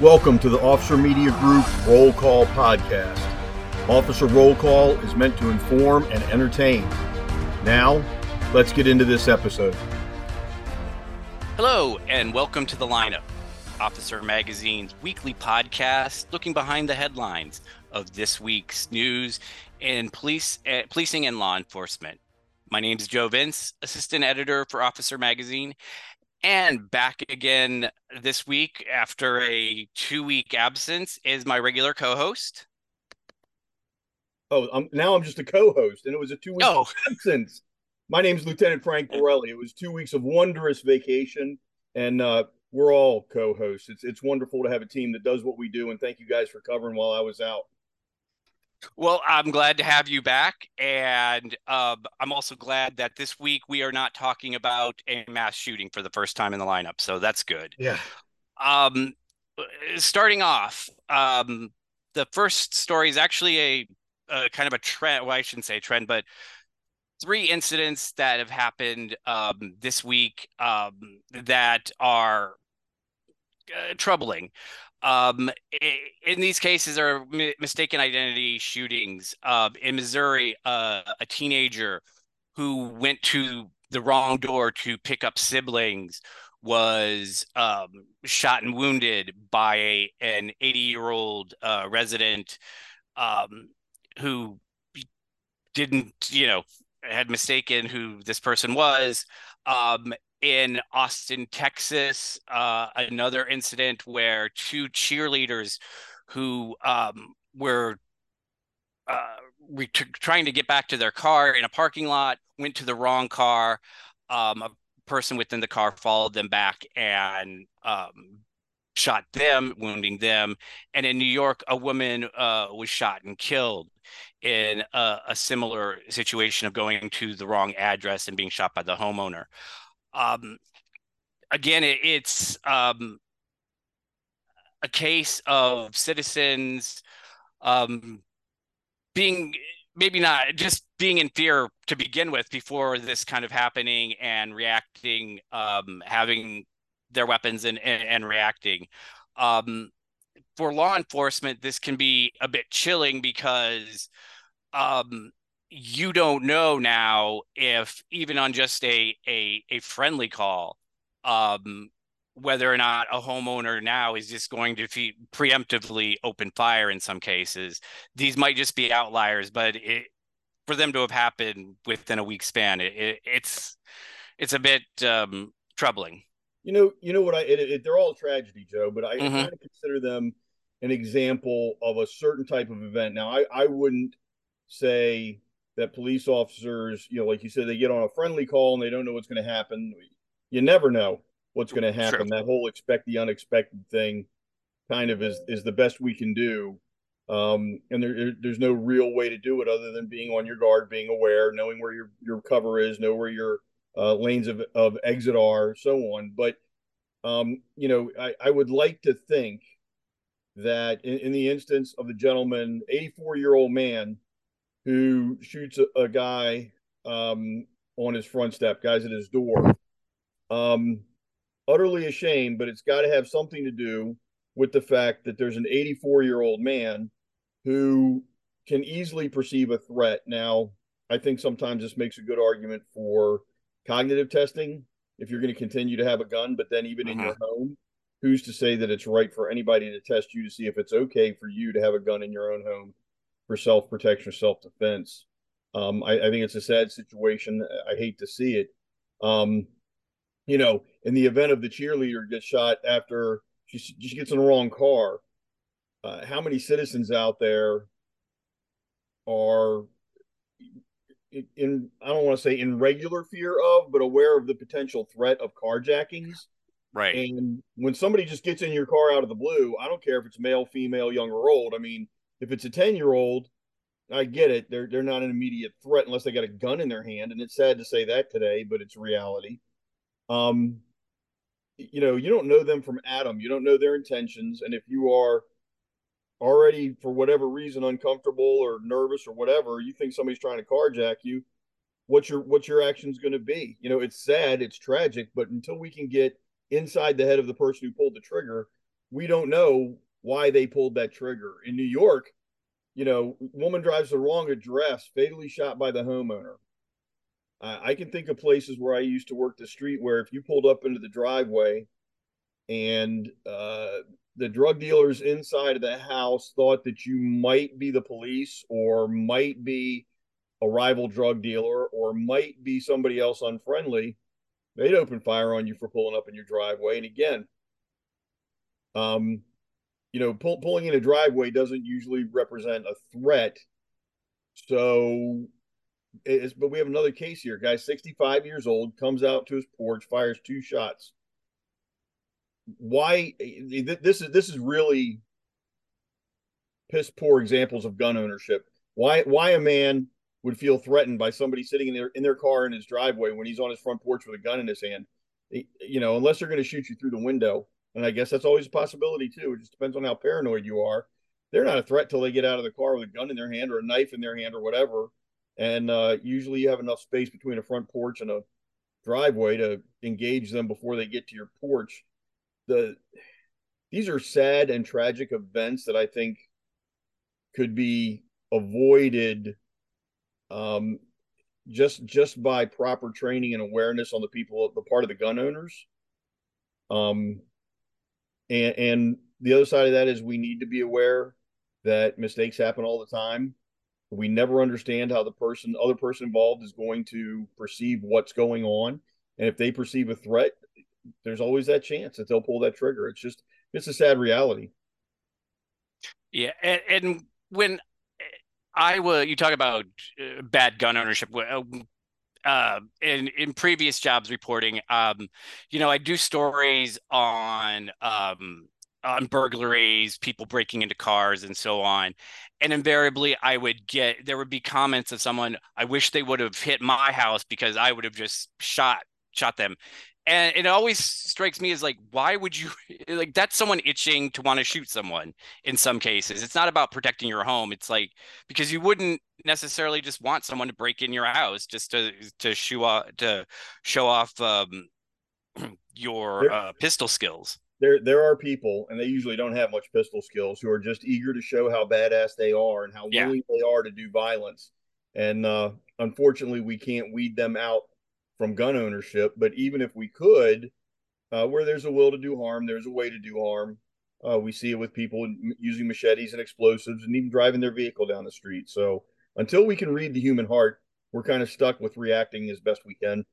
Welcome to the Officer Media Group Roll Call Podcast. Officer Roll Call is meant to inform and entertain. Now, let's get into this episode. Hello, and welcome to the lineup, Officer Magazine's weekly podcast looking behind the headlines of this week's news in police, uh, policing and law enforcement. My name is Joe Vince, assistant editor for Officer Magazine, and back again this week after a two week absence is my regular co host. Oh, I'm, now I'm just a co host, and it was a two week Oh. absence. My name's Lieutenant Frank Borelli. It was two weeks of wondrous vacation, and uh, we're all co hosts. It's, it's wonderful to have a team that does what we do, and thank you guys for covering while I was out. Well, I'm glad to have you back. And um, I'm also glad that this week we are not talking about a mass shooting for the first time in the lineup. So that's good. Yeah. Um, starting off, um, the first story is actually a, a kind of a trend. Well, I shouldn't say trend, but three incidents that have happened um, this week um, that are uh, troubling. Um, in these cases are mistaken identity shootings. Uh, in Missouri, uh, a teenager who went to the wrong door to pick up siblings was um, shot and wounded by a, an 80 year old uh, resident um, who didn't, you know, had mistaken who this person was. Um, in Austin, Texas, uh, another incident where two cheerleaders who um, were uh, re- trying to get back to their car in a parking lot went to the wrong car. Um, a person within the car followed them back and um, shot them, wounding them. And in New York, a woman uh, was shot and killed in a, a similar situation of going to the wrong address and being shot by the homeowner. Um, again, it, it's um, a case of citizens um, being maybe not just being in fear to begin with before this kind of happening and reacting, um, having their weapons and, and, and reacting. Um, for law enforcement, this can be a bit chilling because um, you don't know now if even on just a a, a friendly call, um, whether or not a homeowner now is just going to fe- preemptively open fire in some cases. These might just be outliers, but it, for them to have happened within a week span, it, it, it's it's a bit um, troubling. You know, you know what I? It, it, they're all tragedy, Joe. But I Mhm. kind of consider them an example of a certain type of event. Now, I, I wouldn't say that police officers, you know, like you said, they get on a friendly call and they don't know what's going to happen. You never know what's going to happen. Sure. That whole expect the unexpected thing, kind of is is the best we can do. Um, and there, there- there's no real way to do it other than being on your guard, being aware, knowing where your your cover is, know where your uh, lanes of, of exit are, so on. But um, you know, I, I would like to think that in, in the instance of the gentleman, 84 year old man who shoots a, a guy um, on his front step, guys at his door, um, utterly ashamed, but it's got to have something to do with the fact that there's an 84 year old man who can easily perceive a threat. Now, I think sometimes this makes a good argument for cognitive testing if you're going to continue to have a gun, but then even in Mhm. your home, who's to say that it's right for anybody to test you to see if it's okay for you to have a gun in your own home for self protection or self defense? Um, I, I think it's a sad situation. I hate to see it. Um, you know, in the event of the cheerleader gets shot after she, she gets in the wrong car, uh, how many citizens out there are in, in I don't want to say in regular fear of, but aware of the potential threat of carjackings? Right. And when somebody just gets in your car out of the blue, I don't care if it's male, female, young, or old. I mean, if it's a 10 year old, I get it. They're they're not an immediate threat unless they got a gun in their hand. And it's sad to say that today, but it's reality. Um, you know, you don't know them from Adam. You don't know their intentions. And if you are already, for whatever reason, uncomfortable or nervous or whatever, you think somebody's trying to carjack you, what's your what's your actions going to be? You know, it's sad, it's tragic, but until we can get inside the head of the person who pulled the trigger, we don't know why they pulled that trigger. In New York, you know, woman drives the wrong address, fatally shot by the homeowner. I can think of places where I used to work the street where if you pulled up into the driveway and uh, the drug dealers inside of the house thought that you might be the police or might be a rival drug dealer or might be somebody else unfriendly, they'd open fire on you for pulling up in your driveway. And again, um, you know, pull, pulling in a driveway doesn't usually represent a threat. So, it's, but we have another case here. Guy, 65 years old, comes out to his porch, fires two shots. Why? This is this is really piss poor examples of gun ownership. Why? Why a man would feel threatened by somebody sitting in their in their car in his driveway when he's on his front porch with a gun in his hand? You know, unless they're going to shoot you through the window and I guess that's always a possibility too. It just depends on how paranoid you are. They're not a threat till they get out of the car with a gun in their hand or a knife in their hand or whatever. And uh, usually you have enough space between a front porch and a driveway to engage them before they get to your porch. The these are sad and tragic events that I think could be avoided um, just just by proper training and awareness on the people the part of the gun owners. Um, and and the other side of that is we need to be aware that mistakes happen all the time. We never understand how the person, other person involved, is going to perceive what's going on, and if they perceive a threat, there's always that chance that they'll pull that trigger. It's just it's a sad reality. Yeah, and, and when I was, you talk about uh, bad gun ownership. Uh, uh, in in previous jobs reporting, um, you know, I do stories on um, on burglaries, people breaking into cars, and so on. And invariably, I would get there would be comments of someone, "I wish they would have hit my house because I would have just shot shot them." And it always strikes me as like why would you like that's someone itching to want to shoot someone in some cases. It's not about protecting your home. It's like because you wouldn't necessarily just want someone to break in your house just to to show off to show off um, your there, uh, pistol skills. There there are people and they usually don't have much pistol skills who are just eager to show how badass they are and how yeah. willing they are to do violence. And uh, unfortunately we can't weed them out from gun ownership. But even if we could, uh, where there's a will to do harm, there's a way to do harm. Uh, we see it with people using machetes and explosives and even driving their vehicle down the street. So until we can read the human heart, we're kind of stuck with reacting as best we can.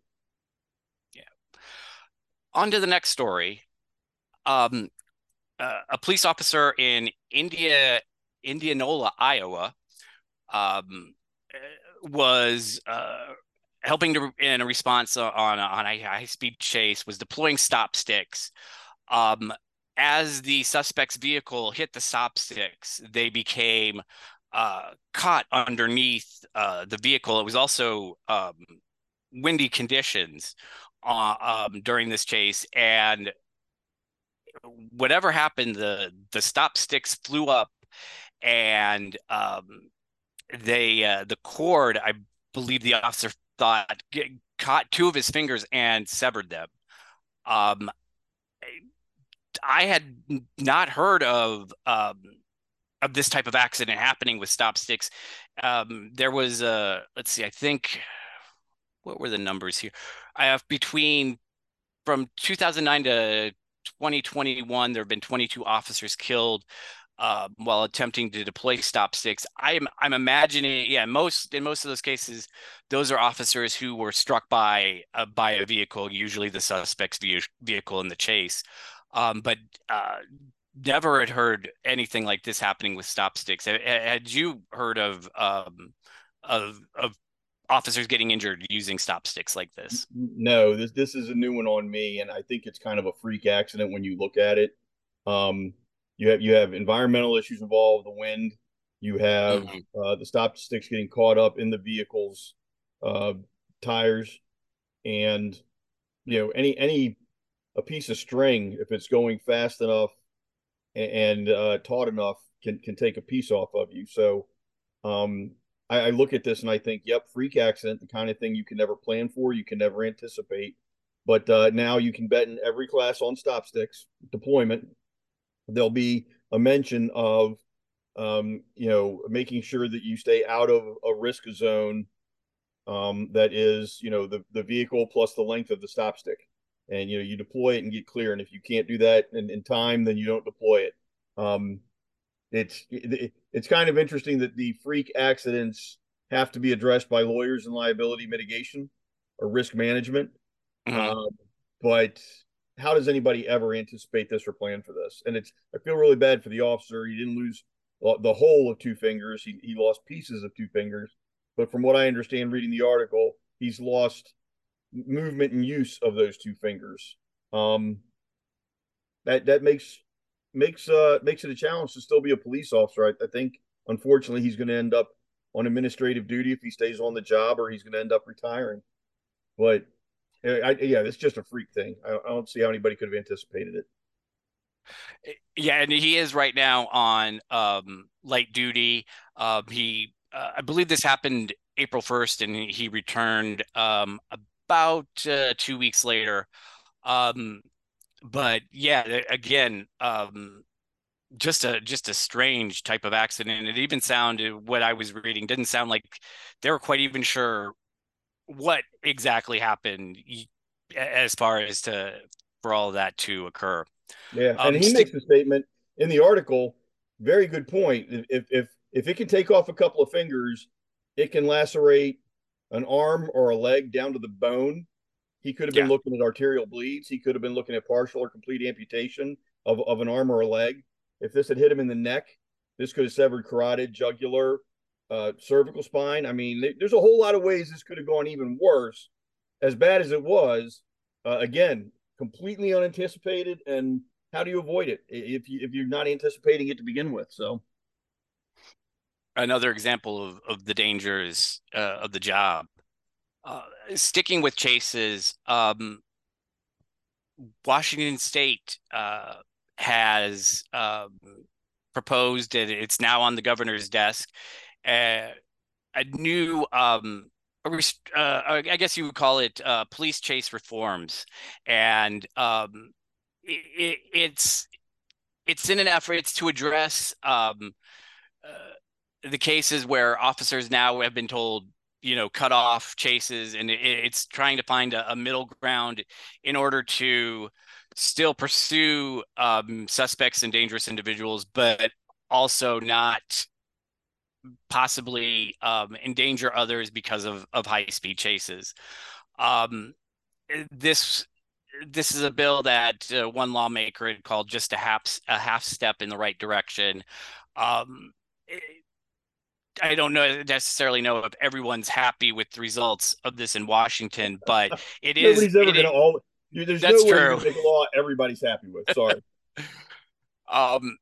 Yeah. On to the next story. Um, uh, a police officer in India, Indianola, Iowa, um, was uh, helping to in a response on on a high speed chase was deploying stop sticks. Um, as the suspect's vehicle hit the stop sticks, they became uh, caught underneath uh, the vehicle. It was also um, windy conditions uh, um, during this chase, and whatever happened, the the stop sticks flew up, and um, they uh, the cord. I believe the officer thought caught two of his fingers and severed them. Um, I had not heard of um, of this type of accident happening with stop sticks. Um, there was a let's see, I think what were the numbers here? I have between from 2009 to 2021, there have been 22 officers killed uh, while attempting to deploy stop sticks. I'm I'm imagining, yeah, most in most of those cases, those are officers who were struck by uh, by a vehicle, usually the suspect's vehicle in the chase. Um, but uh, never had heard anything like this happening with stop sticks. Had you heard of um, of of officers getting injured using stop sticks like this? No, this this is a new one on me, and I think it's kind of a freak accident when you look at it. Um, you have you have environmental issues involved, the wind. You have mm-hmm. uh, the stop sticks getting caught up in the vehicle's uh, tires, and you know any any a piece of string if it's going fast enough and, and uh, taut enough can can take a piece off of you. So um, I, I look at this and I think, yep, freak accident, the kind of thing you can never plan for, you can never anticipate. But uh, now you can bet in every class on stop sticks deployment there'll be a mention of um, you know making sure that you stay out of a risk zone um, that is you know the the vehicle plus the length of the stop stick. And you know you deploy it and get clear. And if you can't do that in, in time then you don't deploy it. Um, it's it, it's kind of interesting that the freak accidents have to be addressed by lawyers and liability mitigation or risk management. Mm-hmm. um, but how does anybody ever anticipate this or plan for this and it's i feel really bad for the officer he didn't lose the whole of two fingers he, he lost pieces of two fingers but from what i understand reading the article he's lost movement and use of those two fingers. Um, that that makes makes uh makes it a challenge to still be a police officer. I, I think unfortunately he's going to end up on administrative duty if he stays on the job, or he's going to end up retiring. But I, yeah, it's just a freak thing. I, I don't see how anybody could have anticipated it. Yeah, and he is right now on um, light duty. Um, he, uh, I believe, this happened April first, and he returned um, about uh, two weeks later. Um, but yeah, again, um, just a just a strange type of accident. It even sounded what I was reading didn't sound like they were quite even sure what exactly happened as far as to for all of that to occur. Yeah, and um, he st- makes a statement in the article. Very good point. If if if it can take off a couple of fingers, it can lacerate an arm or a leg down to the bone. He could have been yeah. looking at arterial bleeds. He could have been looking at partial or complete amputation of, of an arm or a leg. If this had hit him in the neck, this could have severed carotid, jugular, uh, cervical spine. I mean, there's a whole lot of ways this could have gone even worse. As bad as it was, uh, again, completely unanticipated. And how do you avoid it if you if you're not anticipating it to begin with? So another example of, of the dangers uh, of the job. Uh, sticking with chases, um, Washington State uh, has um, proposed, and it's now on the governor's desk, uh, a new, um, uh, I guess you would call it uh, police chase reforms, and um, it, it's it's in an effort. To address um, the cases where officers now have been told you know cut off chases and it, it's trying to find a, a, middle ground in order to still pursue um, suspects and dangerous individuals but also not possibly um, endanger others because of of high speed chases um, this this is a bill that uh, one lawmaker had called just a half a half step in the right direction um, it, I don't know necessarily know if everyone's happy with the results of this in Washington, but it is. Nobody's ever going to all. There's that's no true. way make law everybody's happy with. Sorry. um,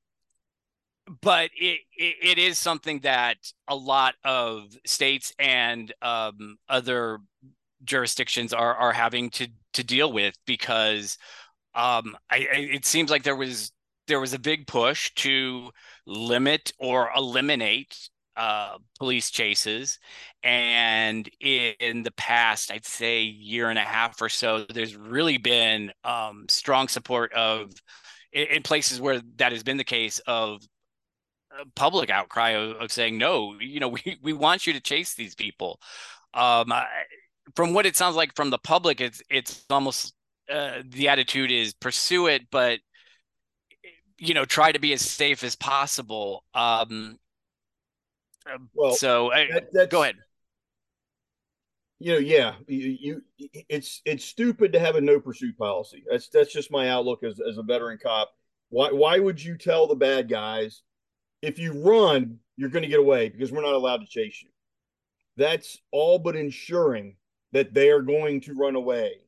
but it, it, it is something that a lot of states and um, other jurisdictions are are having to to deal with because um, I, it seems like there was there was a big push to limit or eliminate uh, police chases. And in the past, I'd say year and a half or so, there's really been um, strong support of in places where that has been the case of public outcry of, of, saying no you know we, we want you to chase these people um, I, from what it sounds like from the public it's it's almost uh, the attitude is pursue it but you know try to be as safe as possible um, um, well, so that, go ahead. You know, yeah, you, you, it's it's stupid to have a no pursuit policy. That's that's just my outlook as as a veteran cop. Why why would you tell the bad guys if you run, you're going to get away because we're not allowed to chase you? That's all but ensuring that they are going to run away.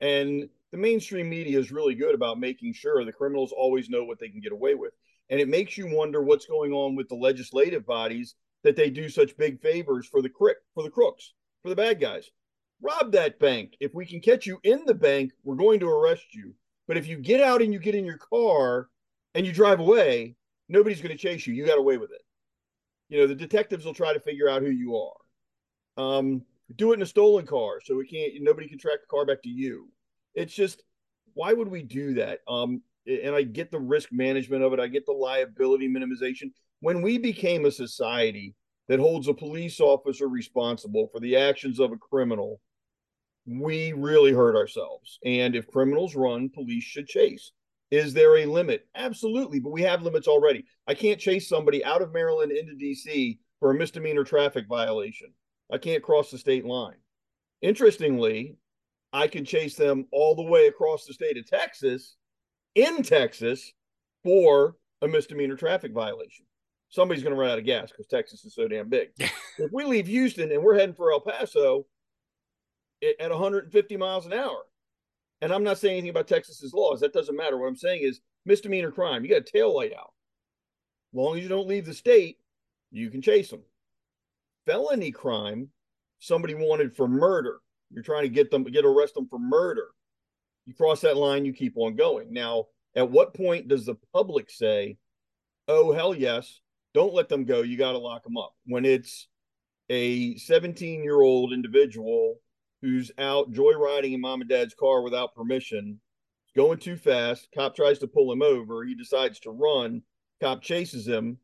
And the mainstream media is really good about making sure the criminals always know what they can get away with. And it makes you wonder what's going on with the legislative bodies that they do such big favors for the crick for the crooks, for the bad guys. Rob that bank. If we can catch you in the bank, we're going to arrest you. But if you get out and you get in your car and you drive away, nobody's going to chase you. You got away with it. You know, the detectives will try to figure out who you are. Um, do it in a stolen car so we can't nobody can track the car back to you. It's just why would we do that? Um, and I get the risk management of it. I get the liability minimization. When we became a society that holds a police officer responsible for the actions of a criminal, we really hurt ourselves. And if criminals run, police should chase. Is there a limit? Absolutely, but we have limits already. I can't chase somebody out of Maryland into DC for a misdemeanor traffic violation. I can't cross the state line. Interestingly, I can chase them all the way across the state of Texas in Texas for a misdemeanor traffic violation. Somebody's going to run out of gas because Texas is so damn big. if we leave Houston and we're heading for El Paso at 150 miles an hour, and I'm not saying anything about Texas's laws, that doesn't matter. What I'm saying is misdemeanor crime. You got a tail light out. Long as you don't leave the state, you can chase them. Felony crime, somebody wanted for murder. You're trying to get them get arrest them for murder. You cross that line, you keep on going. Now, at what point does the public say, "Oh hell yes, don't let them go. You got to lock them up." When it's a 17 year old individual who's out joyriding in mom and dad's car without permission, going too fast. Cop tries to pull him over. He decides to run. Cop chases him.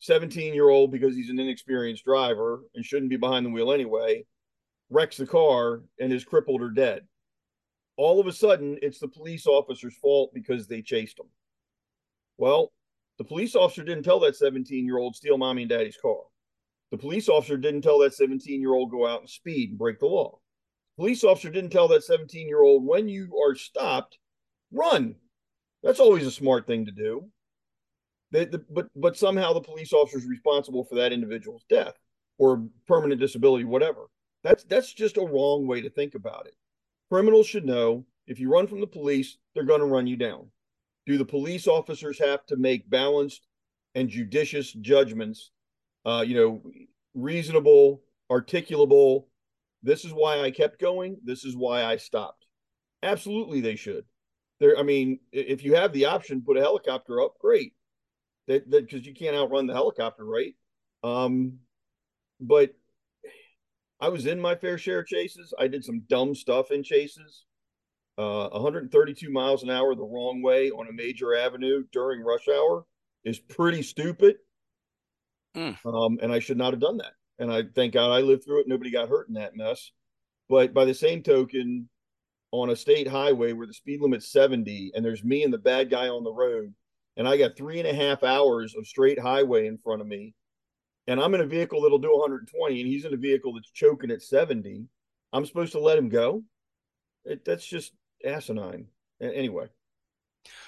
17 year old, because he's an inexperienced driver and shouldn't be behind the wheel anyway, wrecks the car and is crippled or dead all of a sudden it's the police officer's fault because they chased him. Well, the police officer didn't tell that 17 year old steal mommy and daddy's car. The police officer didn't tell that 17 year old go out and speed and break the law. Police officer didn't tell that 17 year old when you are stopped, run. That's always a smart thing to do. They, the, but but somehow the police officer is responsible for that individual's death or permanent disability, whatever. That's that's just a wrong way to think about it. Criminals should know if you run from the police, they're going to run you down. Do the police officers have to make balanced and judicious judgments? Uh, you know, reasonable, articulable. This is why I kept going. This is why I stopped. Absolutely, they should. There, I mean, if you have the option, put a helicopter up. Great, that because you can't outrun the helicopter, right? Um, but I was in my fair share of chases. I did some dumb stuff in chases. Uh, 132 miles an hour the wrong way on a major avenue during rush hour is pretty stupid. Mm. Um, and I should not have done that. And I thank God I lived through it. Nobody got hurt in that mess. But by the same token, on a state highway where the speed limit's 70 and there's me and the bad guy on the road, and I got three and a half hours of straight highway in front of me, and I'm in a vehicle that'll do 120 and he's in a vehicle that's choking at 70, I'm supposed to let him go? It, that's just asinine. Anyway,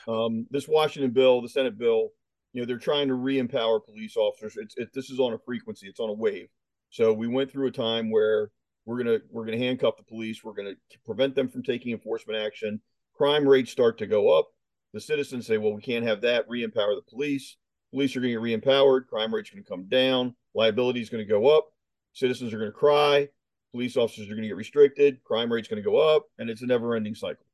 um, this Washington bill, the Senate bill, you know, they're trying to re-empower police officers. It's it, this is on a frequency, it's on a wave. So we went through a time where we're gonna we're gonna handcuff the police. We're gonna prevent them from taking enforcement action. Crime rates start to go up. The citizens say, well, we can't have that. Re-empower the police. Police are going to get re-empowered. Crime rate's going to come down. Liability is going to go up. Citizens are going to cry. Police officers are going to get restricted. Crime rate's going to go up, and it's a never-ending cycle.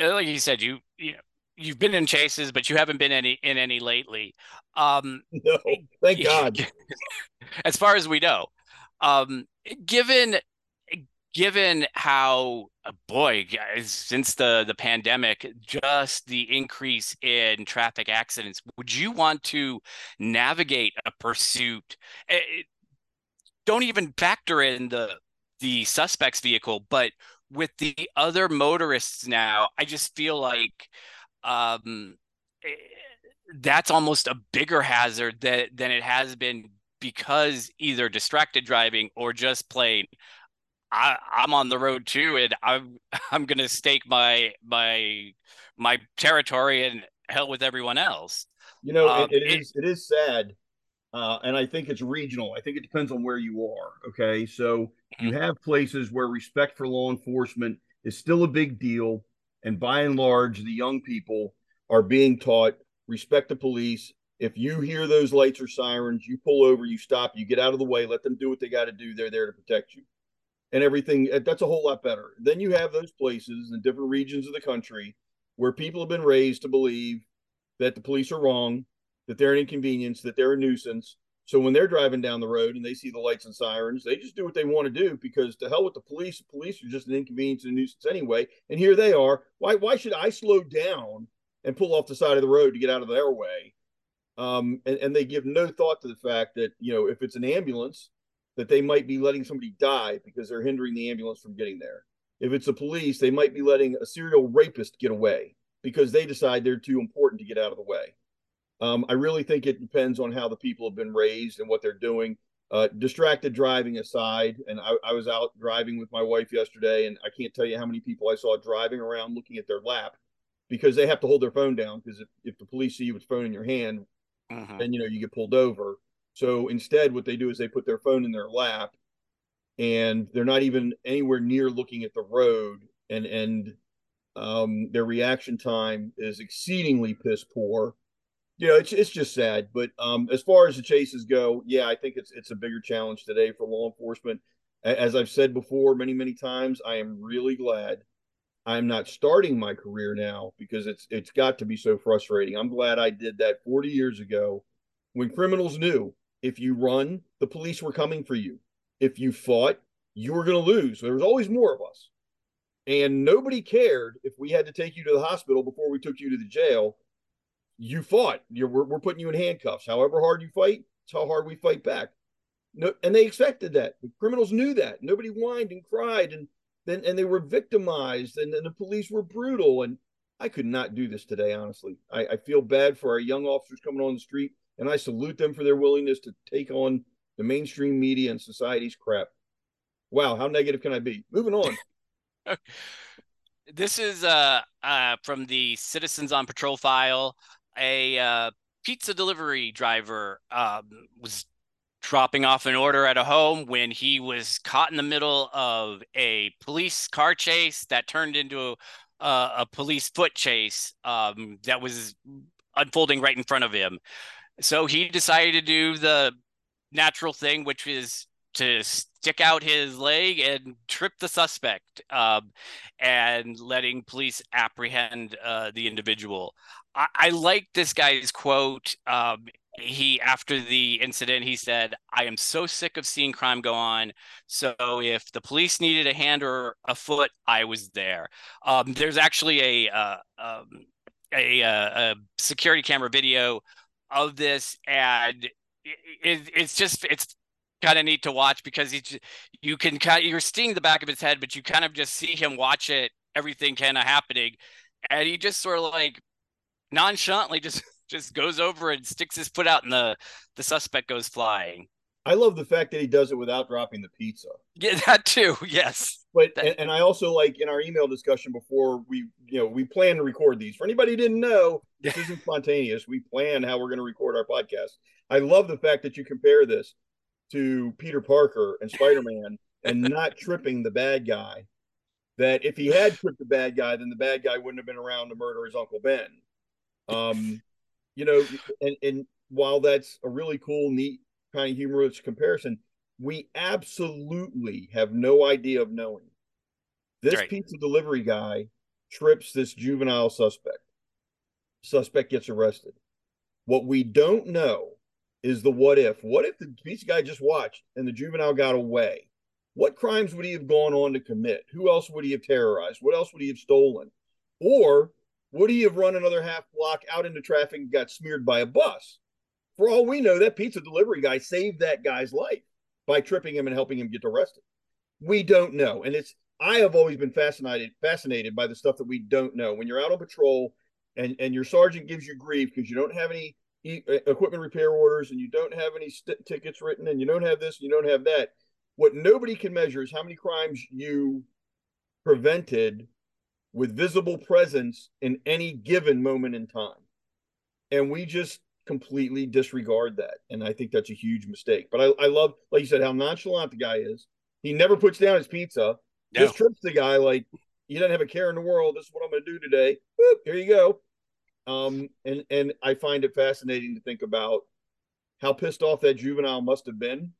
Like you said, you, you you've been in chases, but you haven't been any in any lately. Um, no, thank God. as far as we know, um, given given how uh, boy since the the pandemic just the increase in traffic accidents would you want to navigate a pursuit it, eh, don't even factor in the the suspect's vehicle but with the other motorists now i just feel like um eh, that's almost a bigger hazard that, than it has been because either distracted driving or just plain I, I'm on the road too, and I'm I'm gonna stake my my my territory and hell with everyone else. You know, um, it, it is it is sad, uh, and I think it's regional. I think it depends on where you are. Okay, so mm-hmm. you have places where respect for law enforcement is still a big deal, and by and large, the young people are being taught respect the police. If you hear those lights or sirens, you pull over, you stop, you get out of the way, let them do what they got to do. They're there to protect you and everything. Uh, that's a whole lot better. Then you have those places in different regions of the country where people have been raised to believe that the police are wrong, that they're an inconvenience, that they're a nuisance, So when they're driving down the road and they see the lights and sirens, they just do what they want to do because to hell with the police. The police are just an inconvenience and a nuisance anyway. And here they are. Why why should I slow down and pull off the side of the road to get out of their way? Um, and, and they give no thought to the fact that you know if it's an ambulance, that they might be letting somebody die because they're hindering the ambulance from getting there. If it's the police, they might be letting a serial rapist get away because they decide they're too important to get out of the way. Um, I really think it depends on how the people have been raised and what they're doing. Uh, distracted driving aside, and I, I, was out driving with my wife yesterday, and I can't tell you how many people I saw driving around looking at their lap because they have to hold their phone down because if, if the police see you with phone in your hand, uh-huh. then you know you get pulled over. So instead, what they do is they put their phone in their lap, and they're not even anywhere near looking at the road, and and um, their reaction time is exceedingly piss poor you know, it's it's just sad. But um, as far as the chases go, yeah, I think it's it's a bigger challenge today for law enforcement. As I've said before many many times, I am really glad I'm not starting my career now because it's it's got to be so frustrating. I'm glad I did that 40 years ago when criminals knew if you run, the police were coming for you. If you fought, you were going to lose. There was always more of us. And nobody cared if we had to take you to the hospital before we took you to the jail you fought. You're, we're, we're putting you in handcuffs. However hard you fight, it's how hard we fight back. No, and they expected that. The criminals knew that. Nobody whined and cried, and then and they were victimized, and, and the police were brutal. And I could not do this today, honestly. I, I feel bad for our young officers coming on the street, and I salute them for their willingness to take on the mainstream media and society's crap. Wow, how negative can I be? Moving on. this is uh, uh, from the Citizens on Patrol file a uh, pizza delivery driver um, was dropping off an order at a home when he was caught in the middle of a police car chase that turned into a, a police foot chase um, that was unfolding right in front of him. So he decided to do the natural thing, which is to stick out his leg and trip the suspect um, and letting police apprehend uh, the individual. I, I like this guy's quote. Um, he after the incident he said i am so sick of seeing crime go on so if the police needed a hand or a foot i was there um, there's actually a uh, um, a, a, uh, security camera video of this and it, it's just it's kind of neat to watch because he's you can kind of, you're seeing the back of his head but you kind of just see him watch it everything kind of happening and he just sort of like nonchalantly just just goes over and sticks his foot out and the the suspect goes flying. I love the fact that he does it without dropping the pizza. Yeah, that too. Yes. But that... and, and, I also like in our email discussion before we you know we plan to record these. For anybody who didn't know, this isn't spontaneous. We plan how we're going to record our podcast. I love the fact that you compare this to Peter Parker and Spider Man and not tripping the bad guy. That if he had tripped the bad guy, then the bad guy wouldn't have been around to murder his uncle Ben. Um, you know, and, and while that's a really cool, neat, kind of humorous comparison, we absolutely have no idea of knowing. This right. pizza delivery guy trips this juvenile suspect. Suspect gets arrested. What we don't know is the what if. What if the pizza guy just watched and the juvenile got away? What crimes would he have gone on to commit? Who else would he have terrorized? What else would he have stolen? Or would he have run another half block out into traffic and got smeared by a bus? For all we know, that pizza delivery guy saved that guy's life by tripping him and helping him get arrested. We don't know. And it's I have always been fascinated fascinated by the stuff that we don't know. When you're out on patrol and and your sergeant gives you grief because you don't have any equipment repair orders and you don't have any st- tickets written and you don't have this and you don't have that. What nobody can measure is how many crimes you prevented with visible presence in any given moment in time. And we just completely disregard that. And I think that's a huge mistake. But I, I love, like you said, how nonchalant the guy is. He never puts down his pizza, no. just trips the guy like he doesn't have a care in the world. This is what I'm going to do today. Whoop, here you go. Um, and and I find it fascinating to think about how pissed off that juvenile must have been,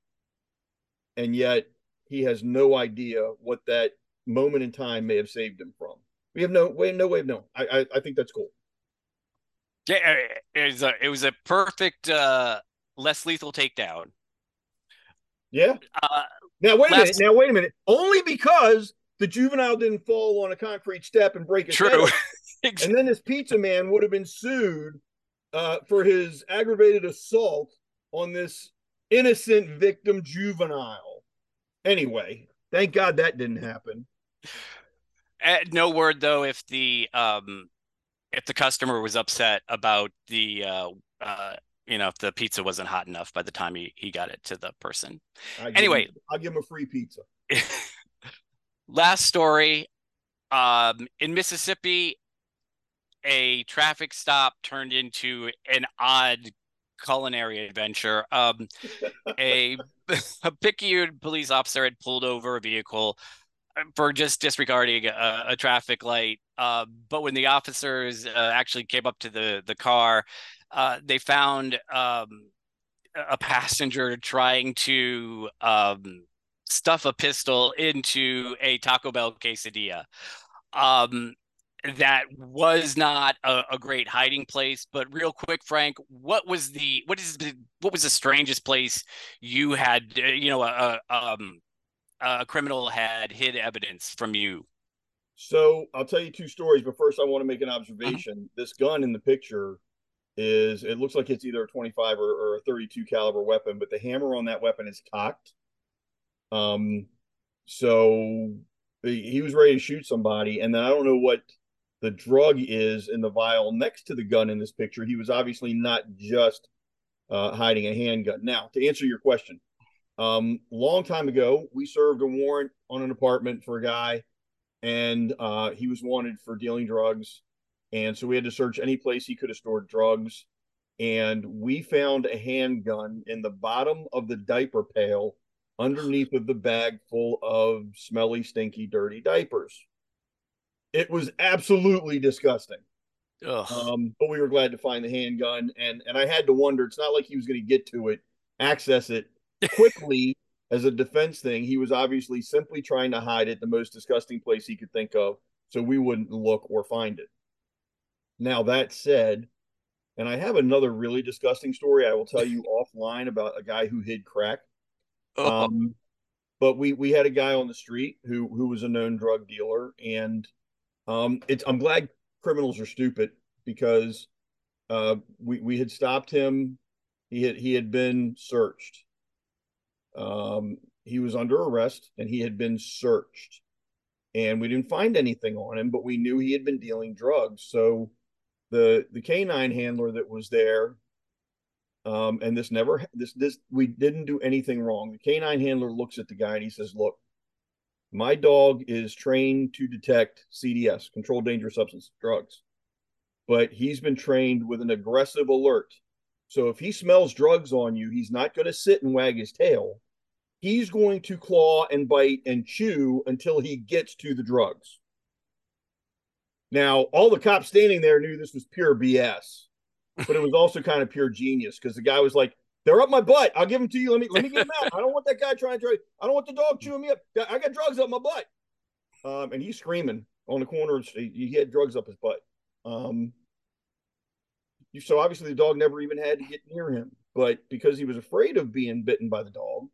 and yet he has no idea what that moment in time may have saved him from. We have no way, no way of knowing. I, I, I think that's cool. Yeah, it was a, it was a perfect uh, less lethal takedown. Yeah. Uh, now wait a last... minute. Now wait a minute. Only because the juvenile didn't fall on a concrete step and break his True. head. and then this pizza man would have been sued uh, for his aggravated assault on this innocent victim juvenile. Anyway, thank God that didn't happen. Uh, no word though if the um if the customer was upset about the uh uh you know if the pizza wasn't hot enough by the time he, he got it to the person. Anyway. him, i'll give him a free pizza. Last story. Um in mississippi a traffic stop turned into an odd culinary adventure. Um a a picayune police officer had pulled over a vehicle for just disregarding a, a traffic light. Uh, but when the officers uh, actually came up to the the car, uh, they found um, a passenger trying to um, stuff a pistol into a Taco Bell quesadilla. Um, that was not a, a, great hiding place. But real quick, Frank, what was the what is the what was the strangest place you had uh, you know a, a um a criminal had hid evidence from you? So I'll tell you two stories, but first I want to make an observation. Uh-huh. This gun in the picture is it looks like it's either a 25 or, or, a 32 caliber weapon, but the hammer on that weapon is cocked. Um, so he was ready to shoot somebody, and then I don't know what the drug is in the vial next to the gun in this picture. He was obviously not just uh, hiding a handgun. Now, to answer your question, um, long time ago, we served a warrant on an apartment for a guy, and uh, he was wanted for dealing drugs. And so we had to search any place he could have stored drugs. And we found a handgun in the bottom of the diaper pail underneath of the bag full of smelly, stinky, dirty diapers. It was absolutely disgusting. Um, but we were glad to find the handgun, and and I had to wonder. It's not like he was going to get to it, access it, quickly as a defense thing. He was obviously simply trying to hide it the most disgusting place he could think of so we wouldn't look or find it. Now, that said, and I have another really disgusting story I will tell you offline about a guy who hid crack. Oh. Um, but we we had a guy on the street who who was a known drug dealer, and um, it's I'm glad criminals are stupid because uh, we we had stopped him. He had he had been searched, um, he was under arrest and he had been searched. And we didn't find anything on him, but we knew he had been dealing drugs. So the the canine handler that was there, um, and this never this this we didn't do anything wrong. The canine handler looks at the guy and he says, "Look, my dog is trained to detect CDS, controlled dangerous substance drugs, but he's been trained with an aggressive alert. So if he smells drugs on you, he's not going to sit and wag his tail he's going to claw and bite and chew until he gets to the drugs. Now, all the cops standing there knew this was pure BS, but it was also kind of pure genius because the guy was like, "They're up my butt. I'll give them to you. Let me let me get them out. I don't want that guy trying to. I don't want the dog chewing me up. I got drugs up my butt." Um, and he's screaming on the corner. He had drugs up his butt. Um, so obviously the dog never even had to get near him, but because he was afraid of being bitten by the dog,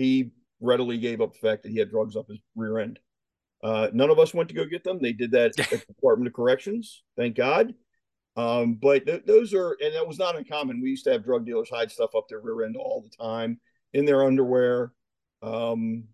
he readily gave up the fact that he had drugs up his rear end. Uh, none of us went to go get them. They did that at the Department of Corrections, thank God. Um, but th- those are, and that was not uncommon. We used to have drug dealers hide stuff up their rear end all the time in their underwear. Um,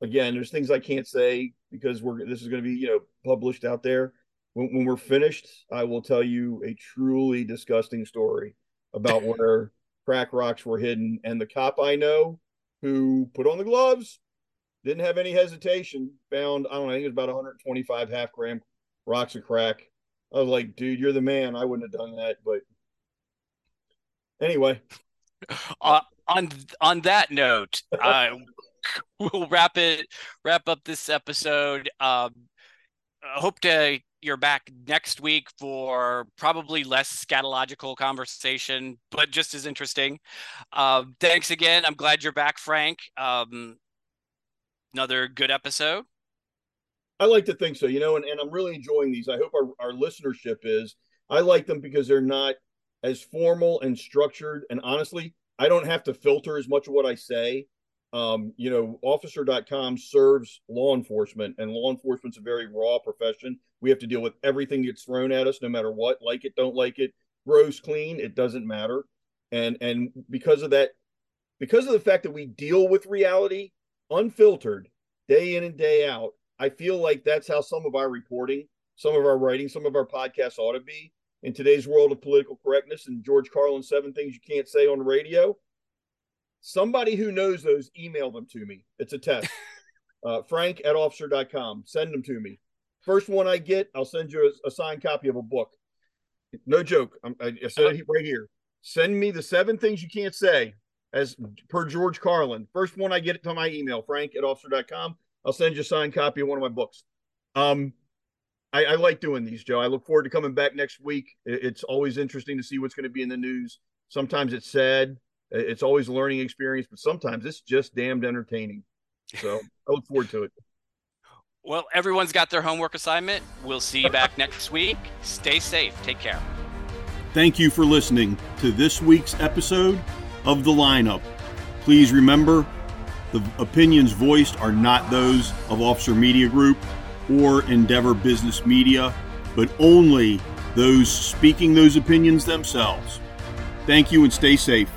again, there's things I can't say because we're this is going to be you know published out there. When, when we're finished, I will tell you a truly disgusting story about where crack rocks were hidden. And the cop I know who put on the gloves didn't have any hesitation, found, I don't know, I think it was about 125 half gram rocks of crack. I was like, dude, you're the man. I wouldn't have done that. But anyway. Uh, on on that note, uh, we'll wrap it wrap up this episode. Um, I hope to you're back next week for probably less scatological conversation, but just as interesting. Uh, thanks again. I'm glad you're back, Frank. Um, another good episode. I like to think so, you know, and, and I'm really enjoying these. I hope our, our listenership is. I like them because they're not as formal and structured. And honestly, I don't have to filter as much of what I say. Um, you know, officer.com serves law enforcement, and law enforcement's a very raw profession. We have to deal with everything that's thrown at us, no matter what, like it, don't like it, gross, clean, it doesn't matter. And and because of that, because of the fact that we deal with reality unfiltered day in and day out, I feel like that's how some of our reporting, some of our writing, some of our podcasts ought to be. In today's world of political correctness and George Carlin's seven things you can't say on radio, somebody who knows those, email them to me. It's a test. uh, Frank at officer.com. Send them to me. First one I get, I'll send you a, a signed copy of a book. No joke. I'm, I, I said it right here. Send me the seven things you can't say as per George Carlin. First one I get it to my email, frank at officer.com. I'll send you a signed copy of one of my books. Um, I, I, like doing these, Joe. I look forward to coming back next week. It's always interesting to see what's going to be in the news. Sometimes it's sad. It's always a learning experience, but sometimes it's just damned entertaining. So I look forward to it. Well, everyone's got their homework assignment. We'll see you back next week. Stay safe. Take care. Thank you for listening to this week's episode of The Lineup. Please remember the opinions voiced are not those of Officer Media Group or Endeavor Business Media, but only those speaking those opinions themselves. Thank you and stay safe.